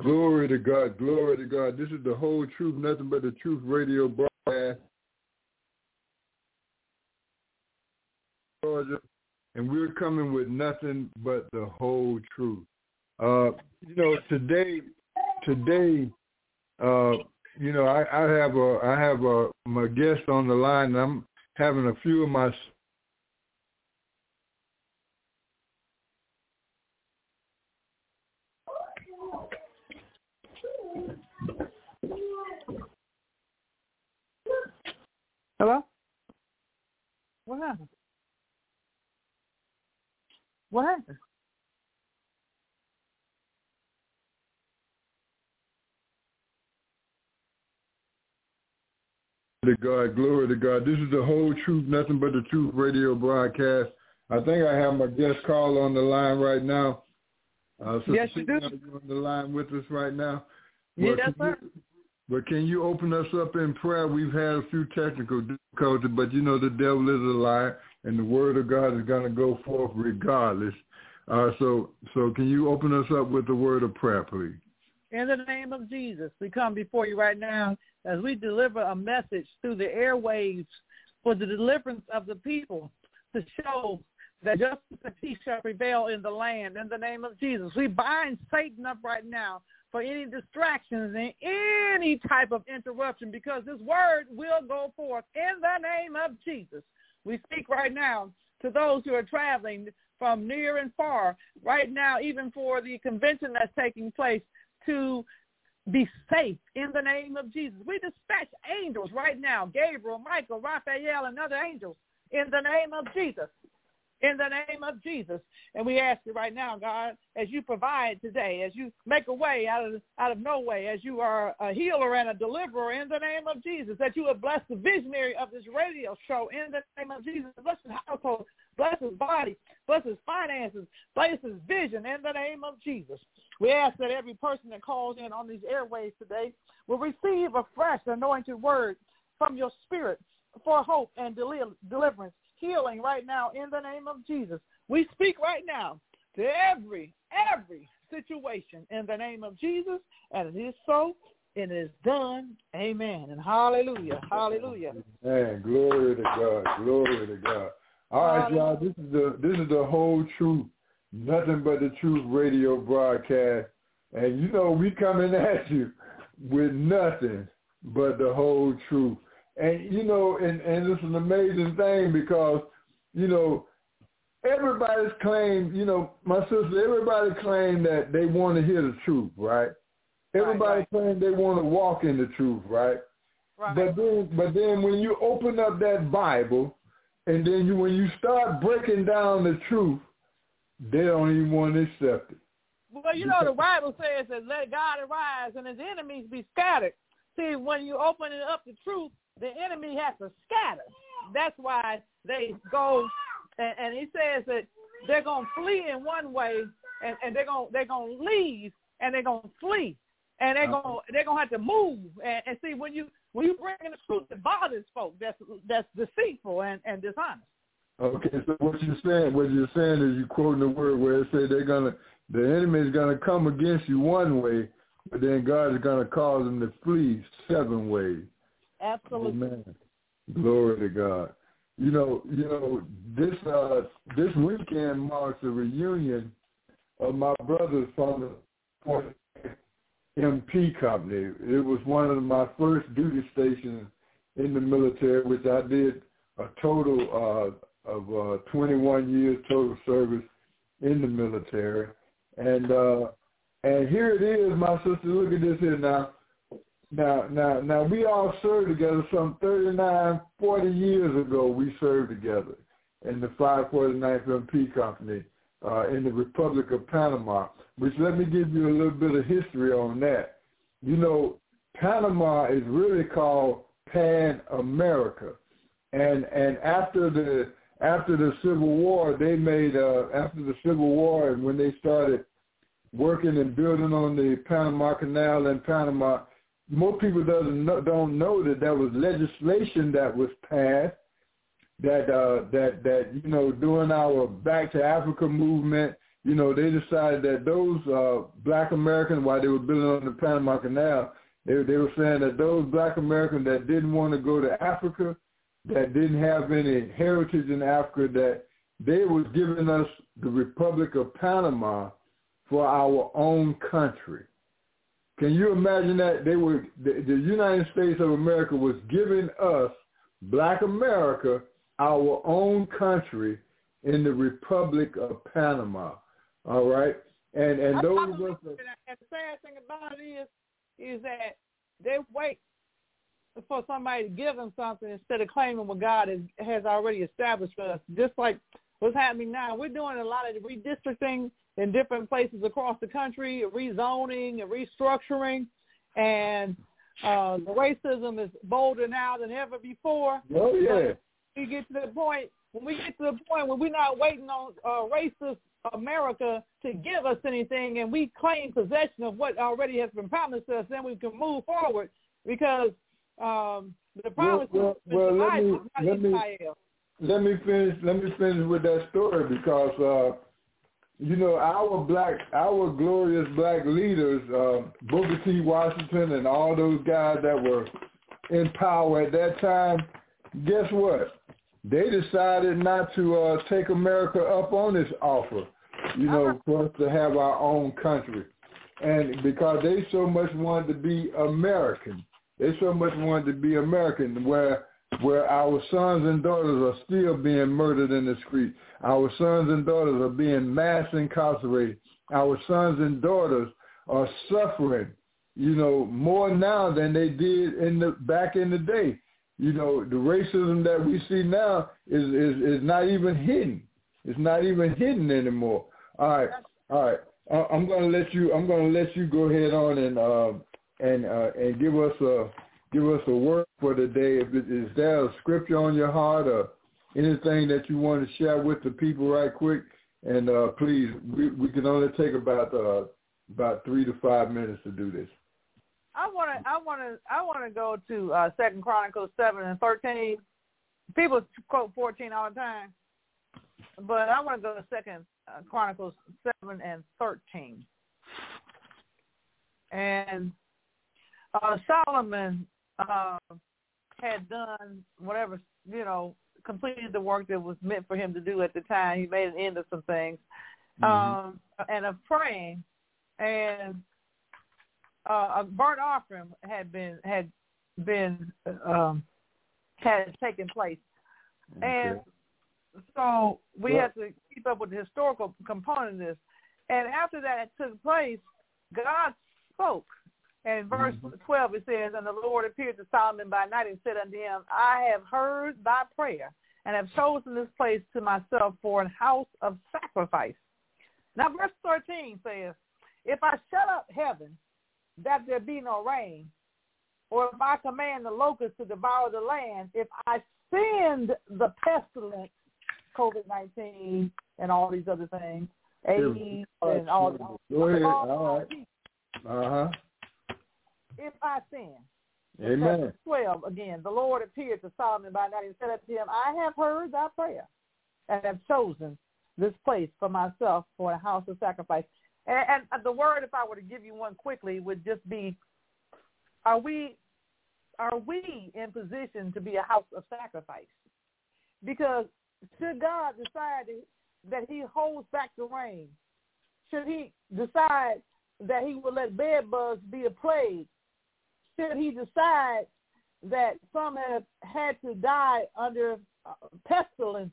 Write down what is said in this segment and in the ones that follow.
Glory to God, glory to God. This is the whole truth, nothing but the truth radio broadcast. Georgia, and we're coming with nothing but the whole truth. Uh, you know, today, today, uh, you know, I, I have a, I have a, my guest on the line. I'm having a few of my Hello? What happened? What happened? to God, glory to God. This is the whole truth, nothing but the truth radio broadcast. I think I have my guest call on the line right now. Uh, Sister Yes, you do. Tina, are you on the line with us right now? Yes, can sir. you- but can you open us up in prayer? We've had a few technical difficulties, but you know the devil is a liar, and the word of God is going to go forth regardless. Uh, so, so can you open us up with the word of prayer, please? In the name of Jesus, we come before you right now as we deliver a message through the airwaves for the deliverance of the people to show that justice and peace shall prevail in the land. In the name of Jesus, we bind Satan up right now for any distractions and any type of interruption because this word will go forth in the name of Jesus. We speak right now to those who are traveling from near and far right now, even for the convention that's taking place to be safe in the name of Jesus. We dispatch angels right now, Gabriel, Michael, Raphael, and other angels in the name of Jesus. In the name of Jesus. And we ask you right now, God, as you provide today, as you make a way out of out of no way, as you are a healer and a deliverer in the name of Jesus, that you would bless the visionary of this radio show in the name of Jesus. Bless his household, bless his body, bless his finances, bless his vision in the name of Jesus. We ask that every person that calls in on these airways today will receive a fresh anointed word from your spirit for hope and deli- deliverance, healing right now in the name of Jesus. We speak right now to every, every situation in the name of Jesus, and it is so, and it is done. Amen. And hallelujah, hallelujah. Man, glory to God, glory to God. All right, y'all. This is the this is the whole truth, nothing but the truth radio broadcast, and you know we coming at you with nothing but the whole truth. And you know, and and it's an amazing thing because you know everybody's claim. You know, my sister, everybody claim that they want to hear the truth, right? Everybody claim they want to walk in the truth, right? Right. But then, but then when you open up that Bible, and then you when you start breaking down the truth, they don't even want to accept it. Well, you know, the Bible says that let God arise and his enemies be scattered. See, when you open it up the truth, the enemy has to scatter. That's why they go, and, and he says that they're going to flee in one way, and, and they're going they're going to leave, and they're going to flee, and they're Uh-huh. going they're going to have to move. And, and see, when you when you bring in the truth, that bothers folk. That's that's deceitful and, and dishonest. Okay, so what you're saying, what you're saying is you're quoting the word where it say they're gonna, the enemy is gonna come against you one way, but then God is gonna cause them to flee seven ways. Absolutely. Amen. Glory to God. You know, you know, this uh this weekend marks a reunion of my brothers from the MP company. It was one of my first duty stations in the military, which I did a total uh, of uh, 21 years total service in the military. And uh, and here it is, my sister. Look at this here now. Now, now, now, we all served together some 39, 40 years ago. We served together, in the 549th MP Company uh, in the Republic of Panama. Which let me give you a little bit of history on that. You know, Panama is really called Pan America, and and after the after the Civil War, they made uh, after the Civil War, and when they started working and building on the Panama Canal in Panama, more people doesn't know, don't know that there was legislation that was passed that uh, that that you know during our Back to Africa movement, you know they decided that those uh, Black Americans while they were building on the Panama Canal, they they were saying that those Black Americans that didn't want to go to Africa, that didn't have any heritage in Africa, that they was giving us the Republic of Panama for our own country. Can you imagine that they were the, the United States of America was giving us Black America our own country in the Republic of Panama. All right, and and those of us. And the sad thing about it is, is that they wait for somebody to give them something instead of claiming what God has, has already established for us. Just like what's happening now, we're doing a lot of redistricting in different places across the country, rezoning and restructuring, and uh, the racism is bolder now than ever before. Oh yeah. We get to the point when we get to the point where we're not waiting on uh, racist America to give us anything, and we claim possession of what already has been promised us, then we can move forward because um, the promise well, well, well let me let me let me finish let me finish with that story because uh, you know our black our glorious black leaders, uh, Booker T. Washington, and all those guys that were in power at that time. Guess what? They decided not to uh, take America up on this offer. You know, for us to have our own country, and because they so much wanted to be American, they so much wanted to be American, where where our sons and daughters are still being murdered in the street. Our sons and daughters are being mass incarcerated. Our sons and daughters are suffering, you know, more now than they did in the back in the day. You know, the racism that we see now is is, is not even hidden. It's not even hidden anymore. All right, all right. I'm to let you. I'm to let you go ahead on and uh, and uh, and give us a give us a word for the day. If it, is there a scripture on your heart or anything that you want to share with the people right quick? And uh, please, we, we can only take about uh, about three to five minutes to do this. I want to, I want to, I want to go to uh, Second Chronicles seven and thirteen. People quote fourteen all the time, but I want to go to Second uh, Chronicles seven and thirteen. And uh, Solomon uh, had done whatever, you know, completed the work that was meant for him to do at the time. He made an end of some things, mm-hmm. um, and of praying, and uh, a burnt offering had been had been um, had taken place, okay. and so we well, had to keep up with the historical component of this. And after that took place, God spoke and verse mm-hmm. 12 it says, And the Lord appeared to Solomon by night and said unto him, I have heard thy prayer and have chosen this place to myself for an house of sacrifice. Now verse 13 says, If I shut up heaven, that there be no rain, or if I command the locusts to devour the land, if I send the pestilence, COVID-19 and all these other things, AIDS and all, Go ahead. all right. Uh-huh if I sin. Amen. 12 again, the Lord appeared to Solomon by night and said unto him, I have heard thy prayer and have chosen this place for myself for a house of sacrifice. And, and the word, if I were to give you one quickly, would just be, are we, are we in position to be a house of sacrifice? Because should God decide that he holds back the rain, should he decide that he will let bed bugs be a plague, should he decide that some have had to die under uh, pestilence,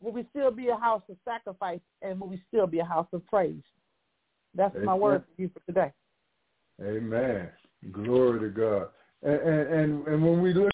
will we still be a house of sacrifice and will we still be a house of praise? That's Amen. my word for you for today. Amen. Glory to God. And, and, and when we look